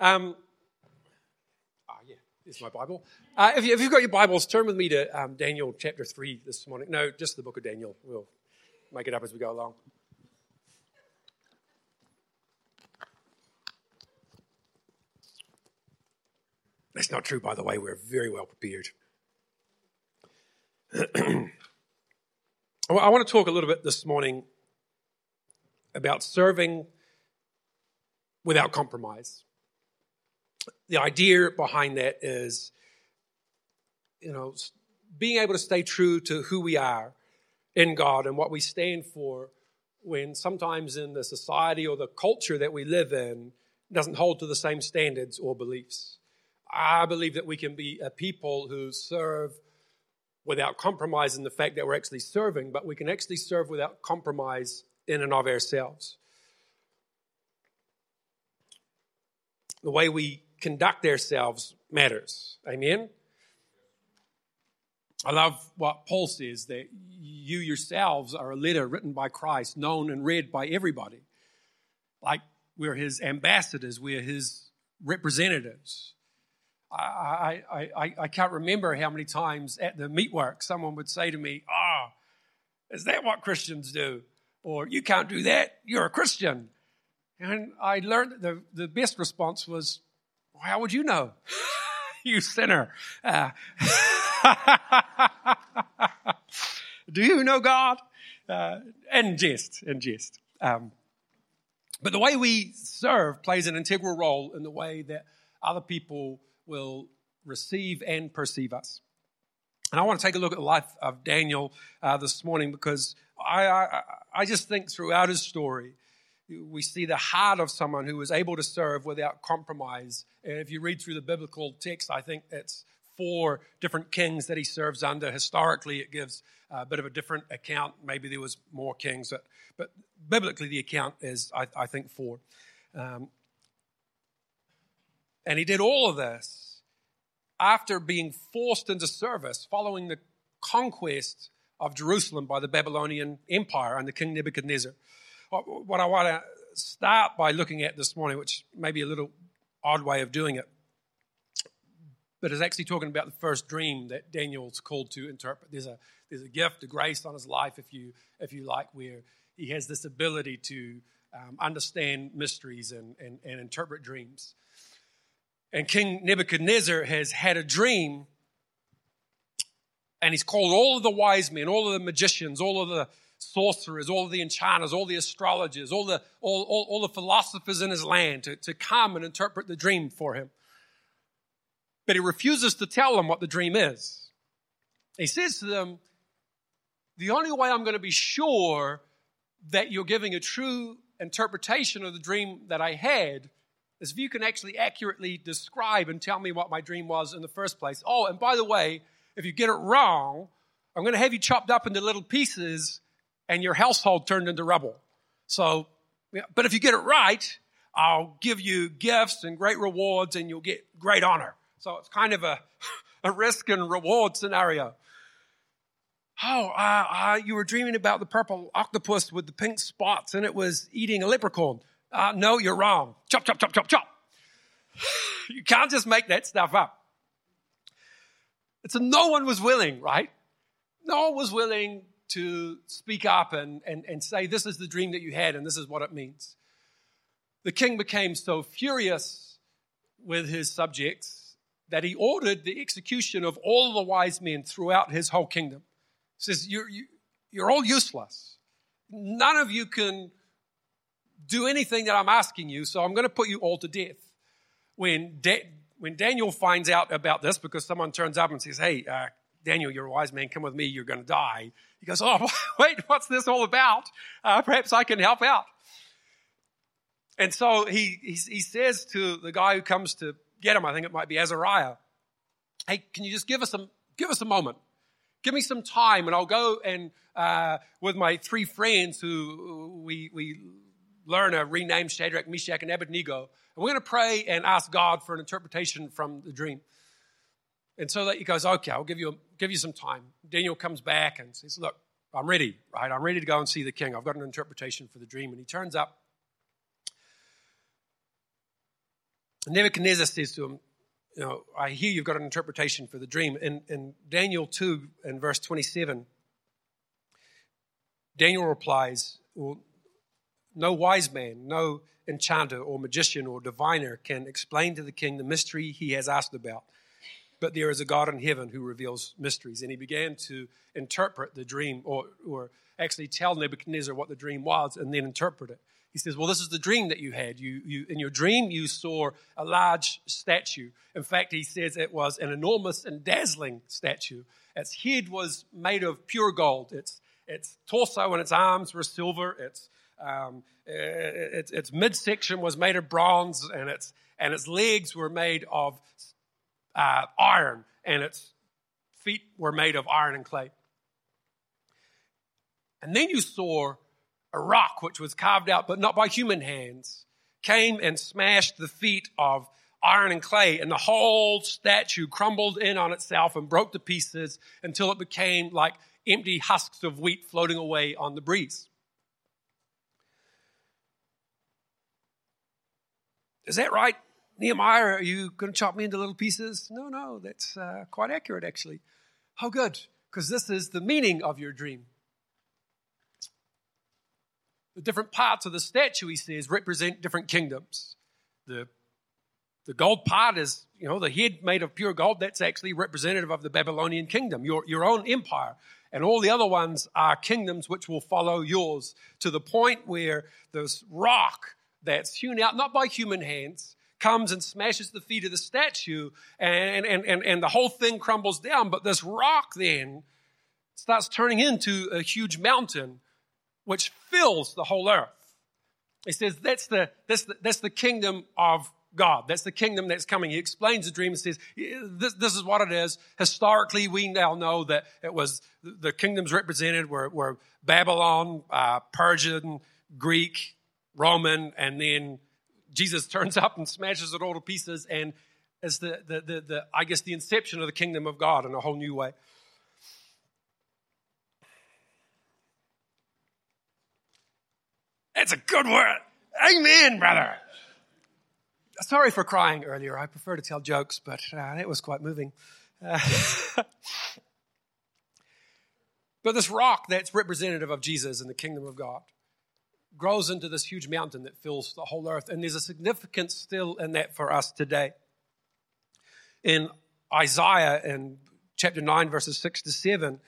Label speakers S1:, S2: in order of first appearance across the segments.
S1: Um, ah, yeah, here's my Bible. Uh, if, you, have got your Bibles, turn with me to um, Daniel chapter 3 this morning. No, just the book of Daniel. We'll make it up as we go along. That's not true, by the way. We're very well prepared. I want to talk a little bit this morning about serving without compromise. The idea behind that is, you know, being able to stay true to who we are in God and what we stand for when sometimes in the society or the culture that we live in doesn't hold to the same standards or beliefs. I believe that we can be a people who serve without compromising the fact that we're actually serving, but we can actually serve without compromise in and of ourselves. The way we conduct ourselves matters. Amen? I love what Paul says that you yourselves are a letter written by Christ, known and read by everybody. Like we're his ambassadors, we're his representatives. I, I, I, I can't remember how many times at the meatwork someone would say to me, Ah, oh, is that what Christians do? Or you can't do that, you're a Christian. And I learned that the, the best response was, How would you know? you sinner. Uh, do you know God? Uh, and jest, and jest. Um, but the way we serve plays an integral role in the way that other people will receive and perceive us. And I want to take a look at the life of Daniel uh, this morning because I, I, I just think throughout his story, we see the heart of someone who was able to serve without compromise. And if you read through the biblical text, I think it's four different kings that he serves under. Historically, it gives a bit of a different account. Maybe there was more kings, but, but biblically, the account is, I, I think, four. Um, and he did all of this after being forced into service following the conquest of Jerusalem by the Babylonian Empire under King Nebuchadnezzar. What I want to start by looking at this morning, which may be a little odd way of doing it, but is actually talking about the first dream that Daniel's called to interpret. There's a there's a gift, a grace on his life, if you if you like, where he has this ability to um, understand mysteries and, and, and interpret dreams. And King Nebuchadnezzar has had a dream, and he's called all of the wise men, all of the magicians, all of the sorcerers, all the enchanters, all the astrologers, all the, all, all, all the philosophers in his land to, to come and interpret the dream for him. But he refuses to tell them what the dream is. He says to them, The only way I'm going to be sure that you're giving a true interpretation of the dream that I had is if you can actually accurately describe and tell me what my dream was in the first place. Oh, and by the way, if you get it wrong, I'm going to have you chopped up into little pieces and your household turned into rubble. So, but if you get it right, I'll give you gifts and great rewards and you'll get great honor. So it's kind of a, a risk and reward scenario. Oh, uh, uh, you were dreaming about the purple octopus with the pink spots and it was eating a leprechaun. Uh, no, you're wrong. Chop, chop, chop, chop, chop. you can't just make that stuff up. It's a no one was willing, right? No one was willing to speak up and, and, and say, This is the dream that you had, and this is what it means. The king became so furious with his subjects that he ordered the execution of all the wise men throughout his whole kingdom. He says, You're, you, you're all useless. None of you can do anything that I'm asking you, so I'm going to put you all to death. When, when Daniel finds out about this, because someone turns up and says, Hey, uh, Daniel, you're a wise man, come with me, you're going to die. He goes, Oh, wait, what's this all about? Uh, perhaps I can help out. And so he, he, he says to the guy who comes to get him, I think it might be Azariah, Hey, can you just give us, some, give us a moment? Give me some time, and I'll go and uh, with my three friends who we, we learn to rename Shadrach, Meshach, and Abednego. And we're going to pray and ask God for an interpretation from the dream. And so that he goes, okay, I'll give you, give you some time. Daniel comes back and says, look, I'm ready, right? I'm ready to go and see the king. I've got an interpretation for the dream. And he turns up. Nebuchadnezzar says to him, you know, I hear you've got an interpretation for the dream. In, in Daniel 2 and verse 27, Daniel replies, well, no wise man, no enchanter or magician or diviner can explain to the king the mystery he has asked about. But there is a God in heaven who reveals mysteries. And he began to interpret the dream, or, or actually tell Nebuchadnezzar what the dream was and then interpret it. He says, Well, this is the dream that you had. You, you, in your dream, you saw a large statue. In fact, he says it was an enormous and dazzling statue. Its head was made of pure gold. Its, its torso and its arms were silver. Its, um, its, its midsection was made of bronze, and its, and its legs were made of uh, iron, and its feet were made of iron and clay. And then you saw a rock which was carved out, but not by human hands, came and smashed the feet of iron and clay, and the whole statue crumbled in on itself and broke to pieces until it became like empty husks of wheat floating away on the breeze. Is that right? Nehemiah, are you going to chop me into little pieces? No, no, that's uh, quite accurate, actually. How good, because this is the meaning of your dream. The different parts of the statue, he says, represent different kingdoms. The, the gold part is, you know, the head made of pure gold. That's actually representative of the Babylonian kingdom, your, your own empire. And all the other ones are kingdoms which will follow yours to the point where this rock that's hewn out, not by human hands, comes and smashes the feet of the statue and, and, and, and the whole thing crumbles down. But this rock then starts turning into a huge mountain which fills the whole earth. He says that's the, that's the, that's the kingdom of God. That's the kingdom that's coming. He explains the dream and says, this, this is what it is. Historically, we now know that it was the kingdoms represented were, were Babylon, uh, Persian, Greek, Roman, and then Jesus turns up and smashes it all to pieces and is the, the, the, the I guess, the inception of the kingdom of God in a whole new way. That's a good word. Amen, brother. Sorry for crying earlier. I prefer to tell jokes, but uh, it was quite moving. Uh, but this rock that's representative of Jesus and the kingdom of God grows into this huge mountain that fills the whole earth. And there's a significance still in that for us today. In Isaiah, in chapter 9, verses 6 to 7,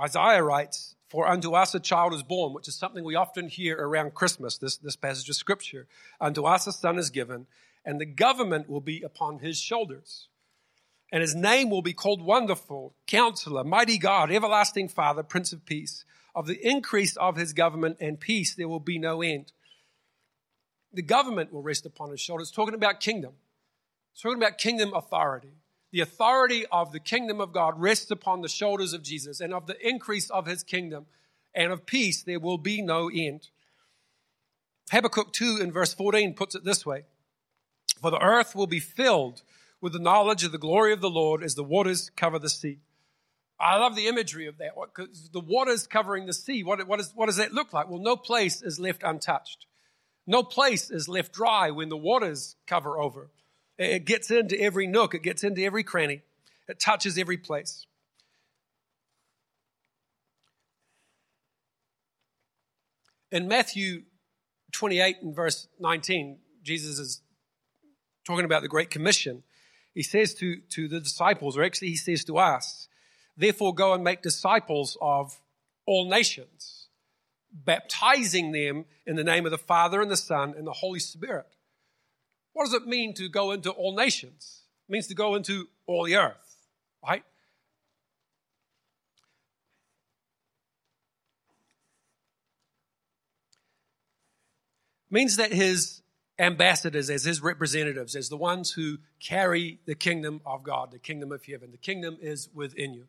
S1: Isaiah writes, for unto us a child is born, which is something we often hear around Christmas, this, this passage of scripture. Unto us a son is given, and the government will be upon his shoulders. And his name will be called Wonderful, Counselor, Mighty God, Everlasting Father, Prince of Peace. Of the increase of his government and peace, there will be no end. The government will rest upon his shoulders. It's talking about kingdom. It's talking about kingdom authority the authority of the kingdom of God rests upon the shoulders of Jesus, and of the increase of his kingdom and of peace, there will be no end. Habakkuk 2 in verse 14 puts it this way For the earth will be filled with the knowledge of the glory of the Lord as the waters cover the sea. I love the imagery of that because the waters covering the sea, what, what, is, what does that look like? Well, no place is left untouched. No place is left dry when the waters cover over. It gets into every nook, it gets into every cranny, it touches every place. In Matthew 28 and verse 19, Jesus is talking about the Great Commission. He says to, to the disciples, or actually he says to us, therefore go and make disciples of all nations, baptizing them in the name of the Father and the Son and the Holy Spirit what does it mean to go into all nations? It means to go into all the earth, right? Means that his ambassadors, as his representatives, as the ones who carry the kingdom of God, the kingdom of heaven, the kingdom is within you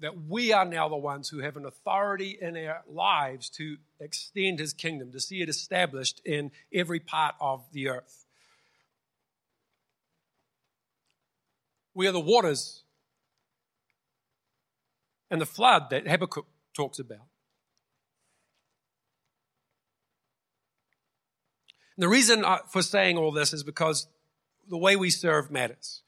S1: that we are now the ones who have an authority in our lives to extend his kingdom, to see it established in every part of the earth. We are the waters and the flood that Habakkuk talks about. And the reason uh, for saying all this is because the way we serve matters.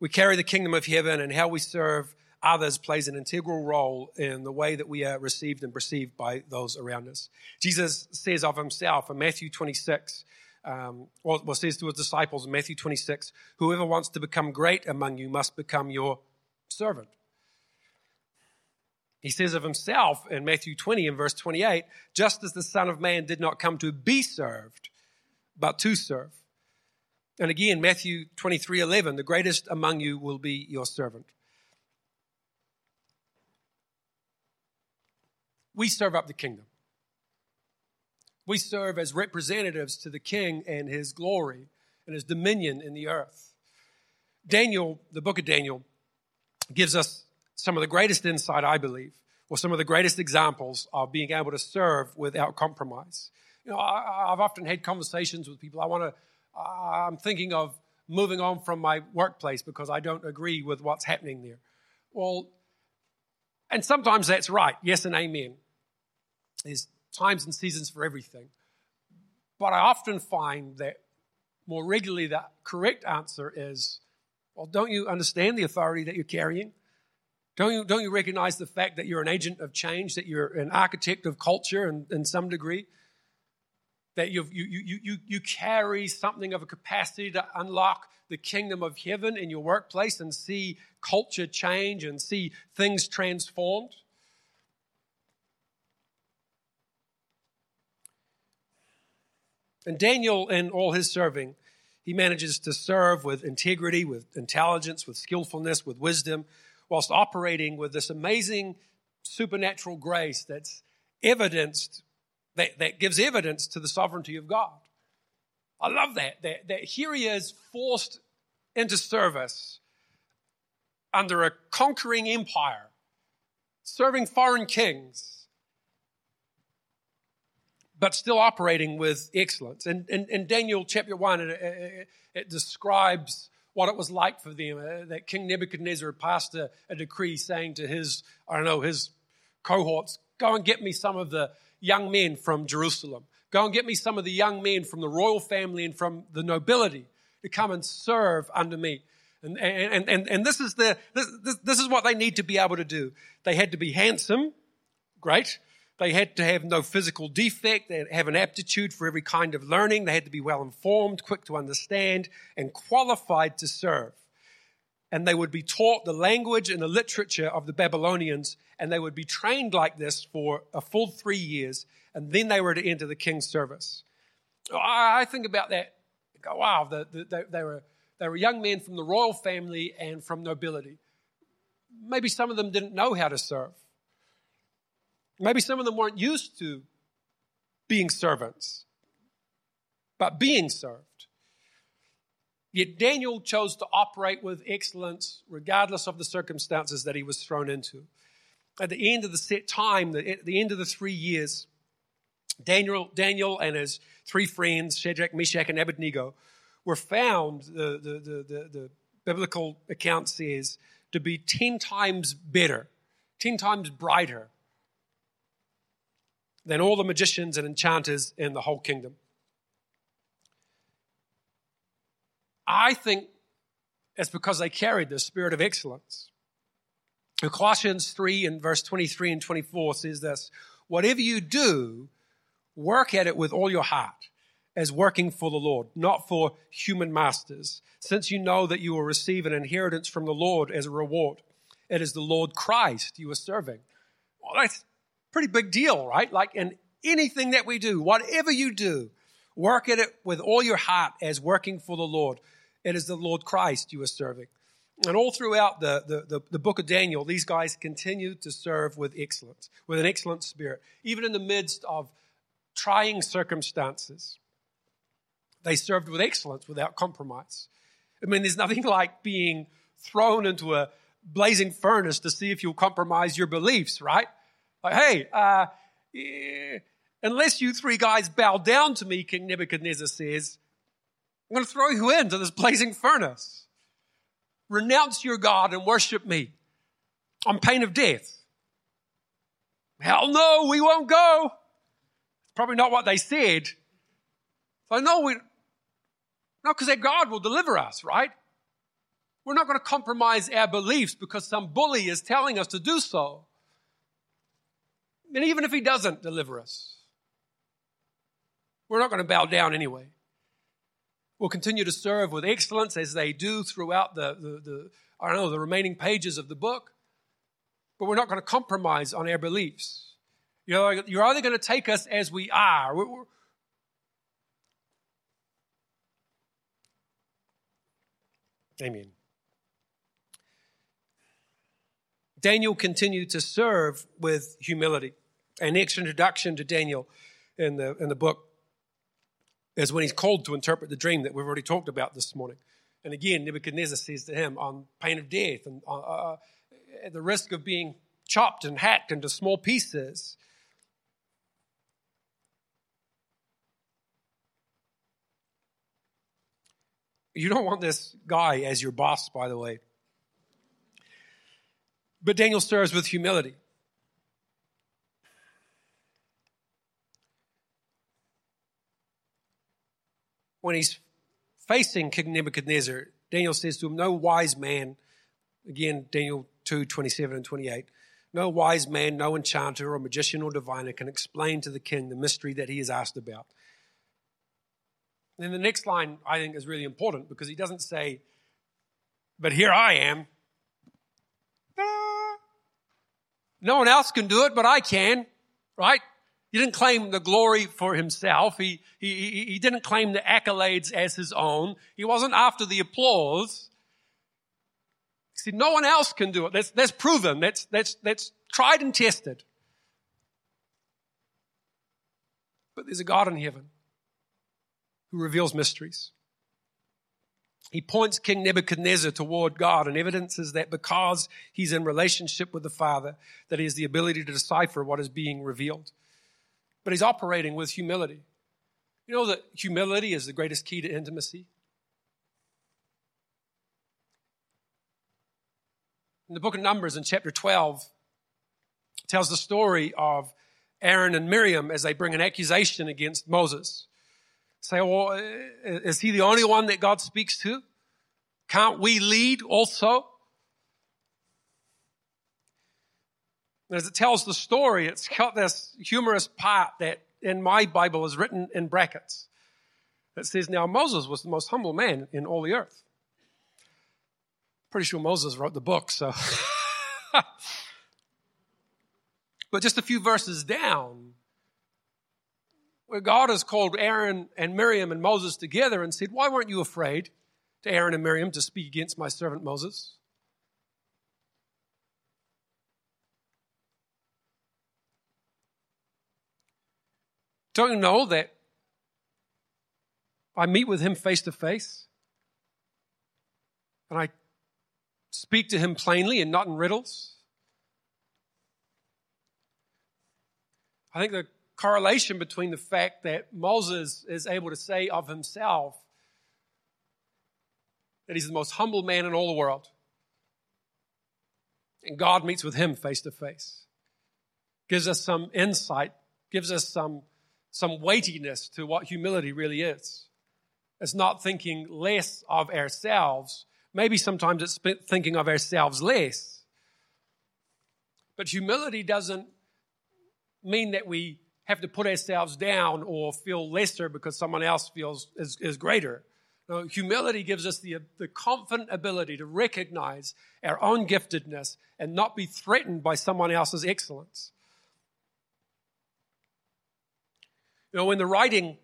S1: We carry the kingdom of heaven, and how we serve others plays an integral role in the way that we are received and perceived by those around us. Jesus says of himself in Matthew 26, um, says to his disciples in Matthew 26, whoever wants to become great among you must become your servant. He says of himself in Matthew 20 and verse 28, just as the Son of Man did not come to be served, but to serve. And again, Matthew 23 11, the greatest among you will be your servant. We serve up the kingdom. We serve as representatives to the king and his glory and his dominion in the earth. Daniel, the book of Daniel, gives us some of the greatest insight, I believe, or some of the greatest examples of being able to serve without compromise. You know, I, have often had conversations with people. I want to, I'm thinking of moving on from my workplace because I don't agree with what's happening there. Well, and sometimes that's right. Yes and amen. There's times and seasons for everything. But I often find that more regularly the correct answer is, well, don't you understand the authority that you're carrying? Don't you, don't you recognize the fact that you're an agent of change, that you're an architect of culture in, in some degree? That you you, you, you, you carry something of a capacity to unlock the kingdom of heaven in your workplace and see culture change and see things transformed? And Daniel, in all his serving, he manages to serve with integrity, with intelligence, with skillfulness, with wisdom, whilst operating with this amazing supernatural grace that's evidenced, that, that gives evidence to the sovereignty of God. I love that, that, that here he is forced into service under a conquering empire, serving foreign kings, but still operating with excellence. And in Daniel chapter 1, it, it, it describes what it was like for them. Uh, that King Nebuchadnezzar passed a, a, decree saying to his, I don't know, his cohorts, go and get me some of the young men from Jerusalem. Go and get me some of the young men from the royal family and from the nobility to come and serve under me. And, and, and, and this, is the, this, this is what they need to be able to do. They had to be handsome, great. They had to have no physical defect. They had to have an aptitude for every kind of learning. They had to be well informed, quick to understand, and qualified to serve. And they would be taught the language and the literature of the Babylonians, and they would be trained like this for a full three years, and then they were to enter the king's service. I think about that. Go, wow, the, the, they, they, were, they were young men from the royal family and from nobility. Maybe some of them didn't know how to serve. Maybe some of them weren't used to being servants, but being served. Yet Daniel chose to operate with excellence regardless of the circumstances that he was thrown into. At the end of the set time, at the end of the three years, Daniel, Daniel and his three friends, Shadrach, Meshach, and Abednego, were found, the, the, the, the, biblical account says, to be 10 times better, 10 times brighter than all the magicians and enchanters in the whole kingdom. I think it's because they carried the spirit of excellence. Colossians 3 and verse 23 and 24 says this Whatever you do, work at it with all your heart, as working for the Lord, not for human masters, since you know that you will receive an inheritance from the Lord as a reward. It is the Lord Christ you are serving. Well, that's Pretty big deal, right? Like in anything that we do, whatever you do, work at it with all your heart as working for the Lord. It is the Lord Christ you are serving. And all throughout the, the, the, the, book of Daniel, these guys continue to serve with excellence, with an excellent spirit, even in the midst of trying circumstances. They served with excellence without compromise. I mean, there's nothing like being thrown into a blazing furnace to see if you'll compromise your beliefs, right? Like, hey, uh, yeah, unless you three guys bow down to me, King Nebuchadnezzar says, I'm going to throw you into this blazing furnace. Renounce your God and worship me on pain of death. Hell no, we won't go. It's probably not what they said. But no, we, no, because their God will deliver us, right? We're not going to compromise our beliefs because some bully is telling us to do so. And even if he doesn't deliver us, we're not going to bow down anyway. We'll continue to serve with excellence as they do throughout the, the, the I don't know, the remaining pages of the book. But we're not going to compromise on our beliefs. You know, you're either going to take us as we are. We're, we're, Amen. Daniel continued to serve with humility. An next introduction to Daniel in the, in the book is when he's called to interpret the dream that we've already talked about this morning. And again, Nebuchadnezzar says to him, on pain of death and uh, uh, at the risk of being chopped and hacked into small pieces, You don't want this guy as your boss, by the way. But Daniel serves with humility. When he's facing King Nebuchadnezzar, Daniel says to him, No wise man, again, Daniel 2 27 and 28, no wise man, no enchanter or magician or diviner can explain to the king the mystery that he is asked about. Then the next line I think is really important because he doesn't say, But here I am. No one else can do it, but I can, right? He didn't claim the glory for himself. He, he, he didn't claim the accolades as his own. He wasn't after the applause. He said, no one else can do it. That's, that's proven. That's, that's, that's tried and tested. But there's a God in heaven who reveals mysteries. He points King Nebuchadnezzar toward God and evidences that because he's in relationship with the Father, that he has the ability to decipher what is being revealed. But he's operating with humility. You know that humility is the greatest key to intimacy? In the book of Numbers, in chapter 12, tells the story of Aaron and Miriam as they bring an accusation against Moses. Say, well, is he the only one that God speaks to? Can't we lead also? As it tells the story, it's got this humorous part that in my Bible is written in brackets. It says, Now Moses was the most humble man in all the earth. Pretty sure Moses wrote the book, so. but just a few verses down, where God has called Aaron and Miriam and Moses together and said, Why weren't you afraid to Aaron and Miriam to speak against my servant Moses? Don't you know that I meet with him face to face? And I speak to him plainly and not in riddles? I think the correlation between the fact that Moses is able to say of himself that he's the most humble man in all the world. And God meets with him face to face. Gives us some insight, gives us some, some weightiness to what humility really is. It's not thinking less of ourselves. Maybe sometimes it's thinking of ourselves less. But humility doesn't mean that we have to put ourselves down or feel lesser because someone else feels is, is greater. No, humility gives us the, the confident ability to recognize our own giftedness and not be threatened by someone else's excellence. You know, in the writing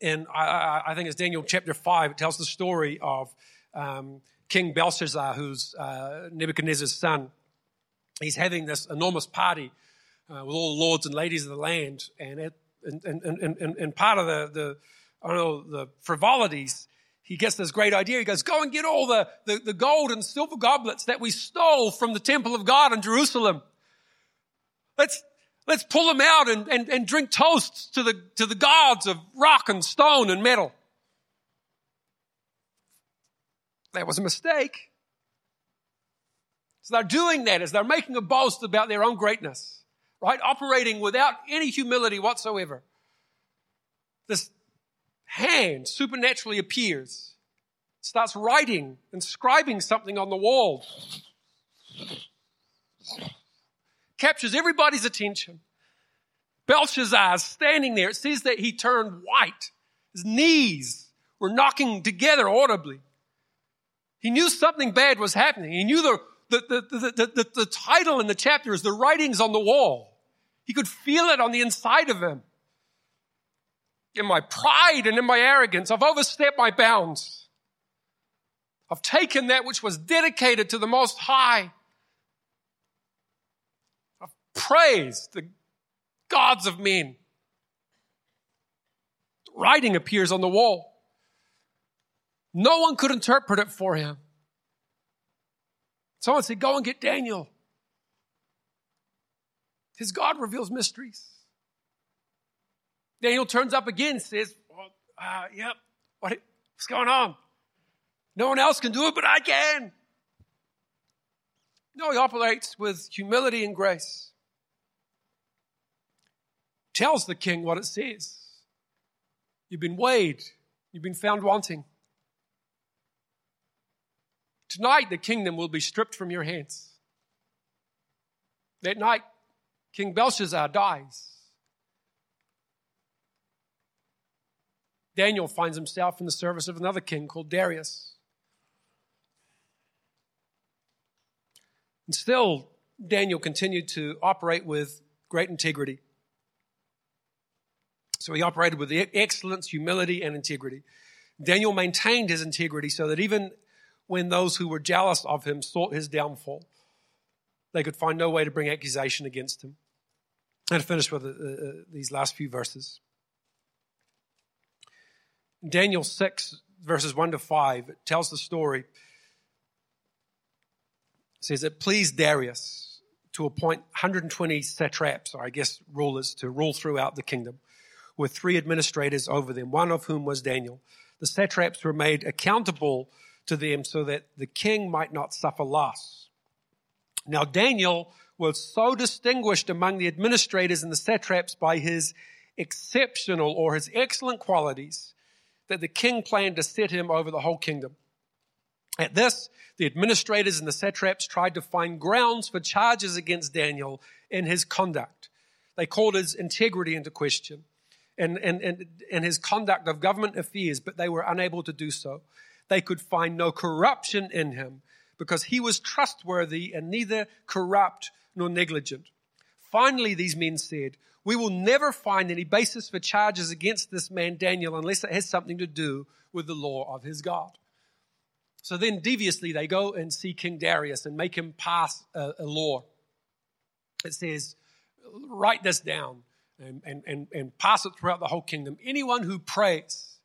S1: in, I, I think it's Daniel chapter 5, it tells the story of um, King Belshazzar, who's uh, Nebuchadnezzar's son. He's having this enormous party uh, with all the lords and ladies of the land. And, it, and, and, and, and, part of the, the, I don't know, the frivolities, he gets this great idea. He goes, go and get all the, the, the gold and silver goblets that we stole from the temple of God in Jerusalem. Let's, let's pull them out and, and, and drink toasts to the, to the gods of rock and stone and metal. That was a mistake. So they're doing that as they're making a boast about their own greatness right? Operating without any humility whatsoever. This hand supernaturally appears, starts writing inscribing something on the wall, captures everybody's attention. Belshazzar's standing there. It says that he turned white. His knees were knocking together audibly. He knew something bad was happening. He knew the, the, the, the, the, the title in the chapter is The Writings on the Wall. He could feel it on the inside of him. In my pride and in my arrogance, I've overstepped my bounds. I've taken that which was dedicated to the Most High. I've the gods of men. Writing appears on the wall. No one could interpret it for him. Someone said, Go and get Daniel. His God reveals mysteries. Daniel turns up again and says, well, uh, Yep, what, what's going on? No one else can do it, but I can. No, he operates with humility and grace. Tells the king what it says. You've been weighed. You've been found wanting. Tonight, the kingdom will be stripped from your hands. That night, King Belshazzar dies. Daniel finds himself in the service of another king called Darius. And still, Daniel continued to operate with great integrity. So he operated with excellence, humility, and integrity. Daniel maintained his integrity so that even when those who were jealous of him sought his downfall. They could find no way to bring accusation against him. And to finish with uh, uh, these last few verses. Daniel 6, verses 1 to 5, it tells the story. It says it pleased Darius to appoint 120 satraps, or I guess rulers, to rule throughout the kingdom, with three administrators over them, one of whom was Daniel. The satraps were made accountable to them so that the king might not suffer loss. Now, Daniel was so distinguished among the administrators and the satraps by his exceptional or his excellent qualities that the king planned to set him over the whole kingdom. At this, the administrators and the satraps tried to find grounds for charges against Daniel in his conduct. They called his integrity into question and, and, and, and his conduct of government affairs, but they were unable to do so they could find no corruption in him because he was trustworthy and neither corrupt nor negligent. Finally, these men said, We will never find any basis for charges against this man Daniel unless it has something to do with the law of his God. So then, deviously, they go and see King Darius and make him pass a, a law. It says, Write this down and, and, and, pass it throughout the whole kingdom. Anyone who prays,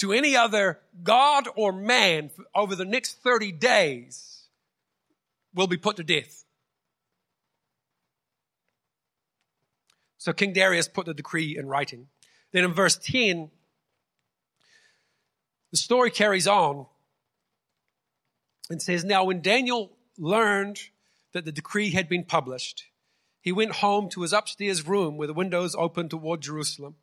S1: to any other God or man over the next 30 days will be put to death. So King Darius put the decree in writing. Then in verse 10, the story carries on and says, Now when Daniel learned that the decree had been published, he went home to his upstairs room where the windows opened toward Jerusalem.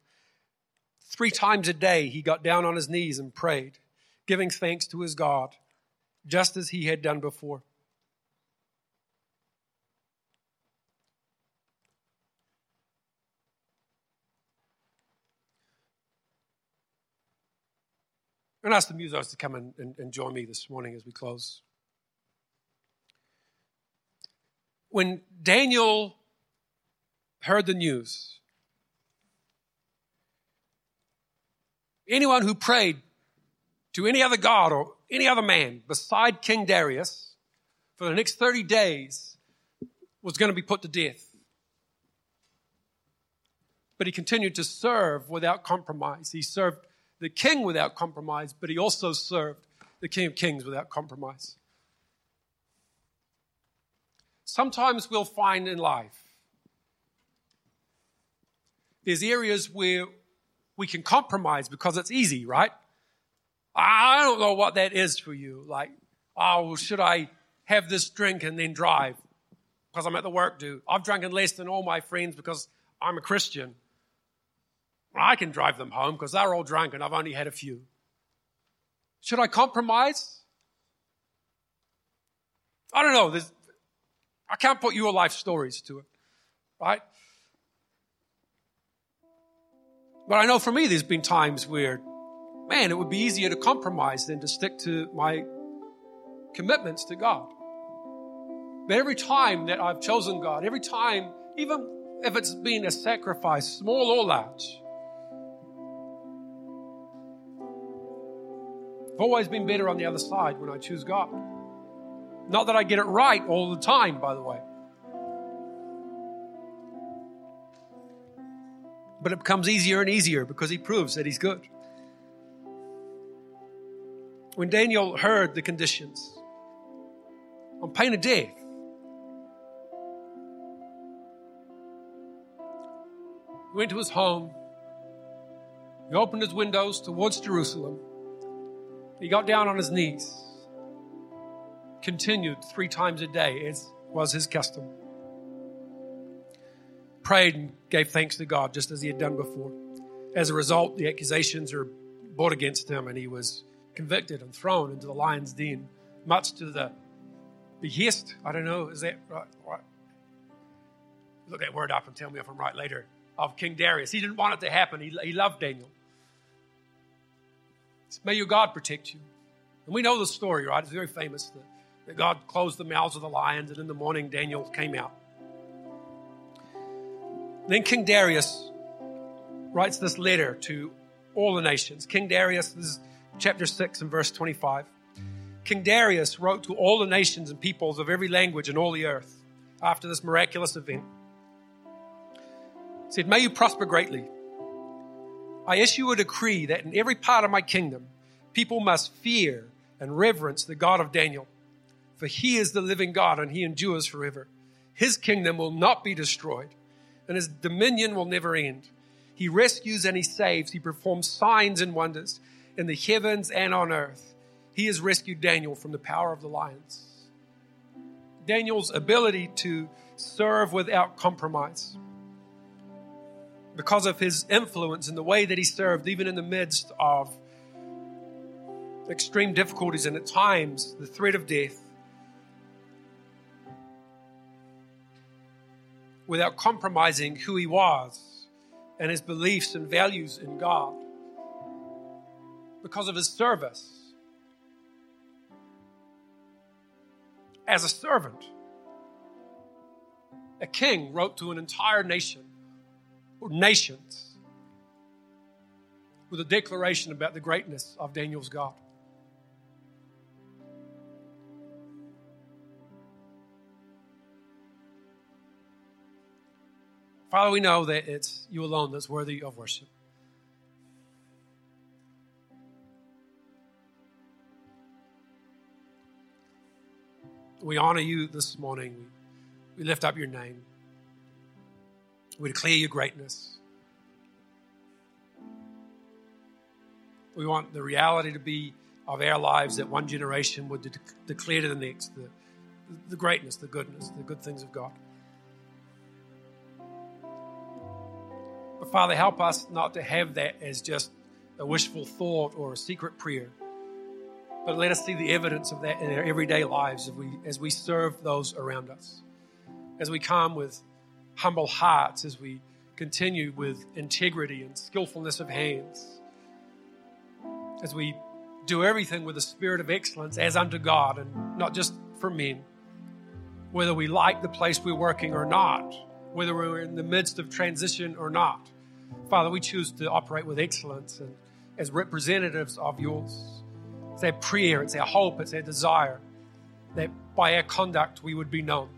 S1: Three times a day, he got down on his knees and prayed, giving thanks to his God, just as he had done before. I'm going to ask the musos to come and, and, and join me this morning as we close. When Daniel heard the news, anyone who prayed to any other god or any other man beside King Darius for the next 30 days was going to be put to death. But he continued to serve without compromise. He served the king without compromise, but he also served the King of Kings without compromise. Sometimes we'll find in life there's areas where we can compromise because it's easy, right? I don't know what that is for you. Like, oh, should I have this drink and then drive because I'm at the work do? I've drunken less than all my friends because I'm a Christian. I can drive them home because they're all drunk and I've only had a few. Should I compromise? I don't know. There's, I can't put your life stories to it, right? But I know for me, there's been times where, man, it would be easier to compromise than to stick to my commitments to God. But every time that I've chosen God, every time, even if it's been a sacrifice, small or large, I've always been better on the other side when I choose God. Not that I get it right all the time, by the way. But it becomes easier and easier because he proves that he's good. When Daniel heard the conditions on pain of death, he went to his home. He opened his windows towards Jerusalem. He got down on his knees continued three times a day, as was his custom. Prayed and gave thanks to God just as he had done before. As a result, the accusations are brought against him and he was convicted and thrown into the lion's den, much to the behest. I don't know, is that right? right? Look that word up and tell me if I'm right later. Of King Darius. He didn't want it to happen. He, he loved Daniel. May your God protect you. And we know the story, right? It's very famous. The, that God closed the mouths of the lions, and in the morning Daniel came out. Then King Darius writes this letter to all the nations. King Darius, this is chapter 6 and verse 25. King Darius wrote to all the nations and peoples of every language in all the earth after this miraculous event. He said, May you prosper greatly. I issue a decree that in every part of my kingdom, people must fear and reverence the God of Daniel for he is the living God and he endures forever. His kingdom will not be destroyed and his dominion will never end. He rescues and he saves. He performs signs and wonders in the heavens and on earth. He has rescued Daniel from the power of the lions. Daniel's ability to serve without compromise because of his influence and the way that he served, even in the midst of extreme difficulties and at times the threat of death. Without compromising who he was and his beliefs and values in God because of his service. As a servant, a king wrote to an entire nation or nations with a declaration about the greatness of Daniel's God. Father, we know that it's you alone that's worthy of worship. We honor you this morning. We, lift up your name. We declare your greatness. We want the reality to be of our lives that one generation would de- declare to the next the, the greatness, the goodness, the good things of God. But Father, help us not to have that as just a wishful thought or a secret prayer. But let us see the evidence of that in our everyday lives as we, as we serve those around us. As we come with humble hearts, as we continue with integrity and skillfulness of hands. As we do everything with a spirit of excellence as unto God and not just for men. Whether we like the place we're working or not, whether we're in the midst of transition or not. Father, we choose to operate with excellence and as representatives of yours. It's our prayer, it's our hope, it's our desire that by our conduct we would be known.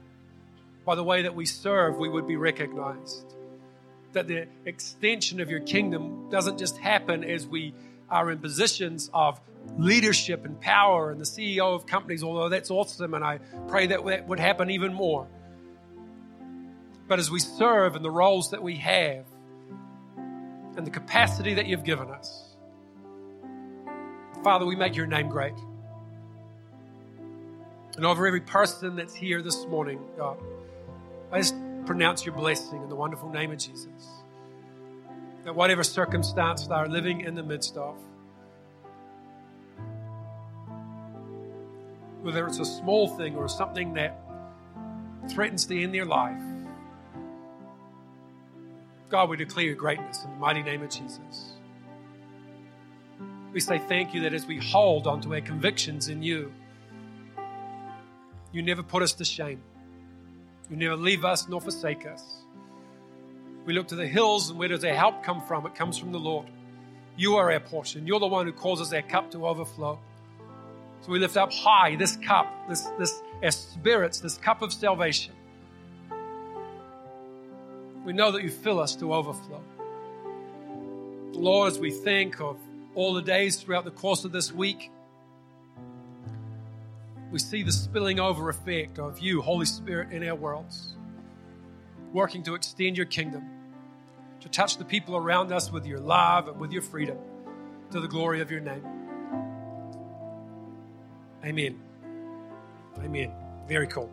S1: By the way that we serve, we would be recognized. That the extension of your kingdom doesn't just happen as we are in positions of leadership and power and the CEO of companies, although that's awesome, and I pray that that would happen even more. But as we serve in the roles that we have, and the capacity that you've given us. Father, we make your name great. And over every person that's here this morning, God, I just pronounce your blessing in the wonderful name of Jesus. that whatever circumstance they are living in the midst of, whether it's a small thing or something that threatens to end their life, God, we declare your greatness in the mighty name of Jesus. We say thank you that as we hold onto our convictions in you, you never put us to shame. You never leave us nor forsake us. We look to the hills, and where does our help come from? It comes from the Lord. You are our portion. You're the one who causes our cup to overflow. So we lift up high this cup, this, this, our spirits, this cup of salvation. We know that you fill us to overflow. Lord, as we think of all the days throughout the course of this week, we see the spilling over effect of you, Holy Spirit, in our worlds, working to extend your kingdom, to touch the people around us with your love and with your freedom to the glory of your name. Amen. Amen. Very cool.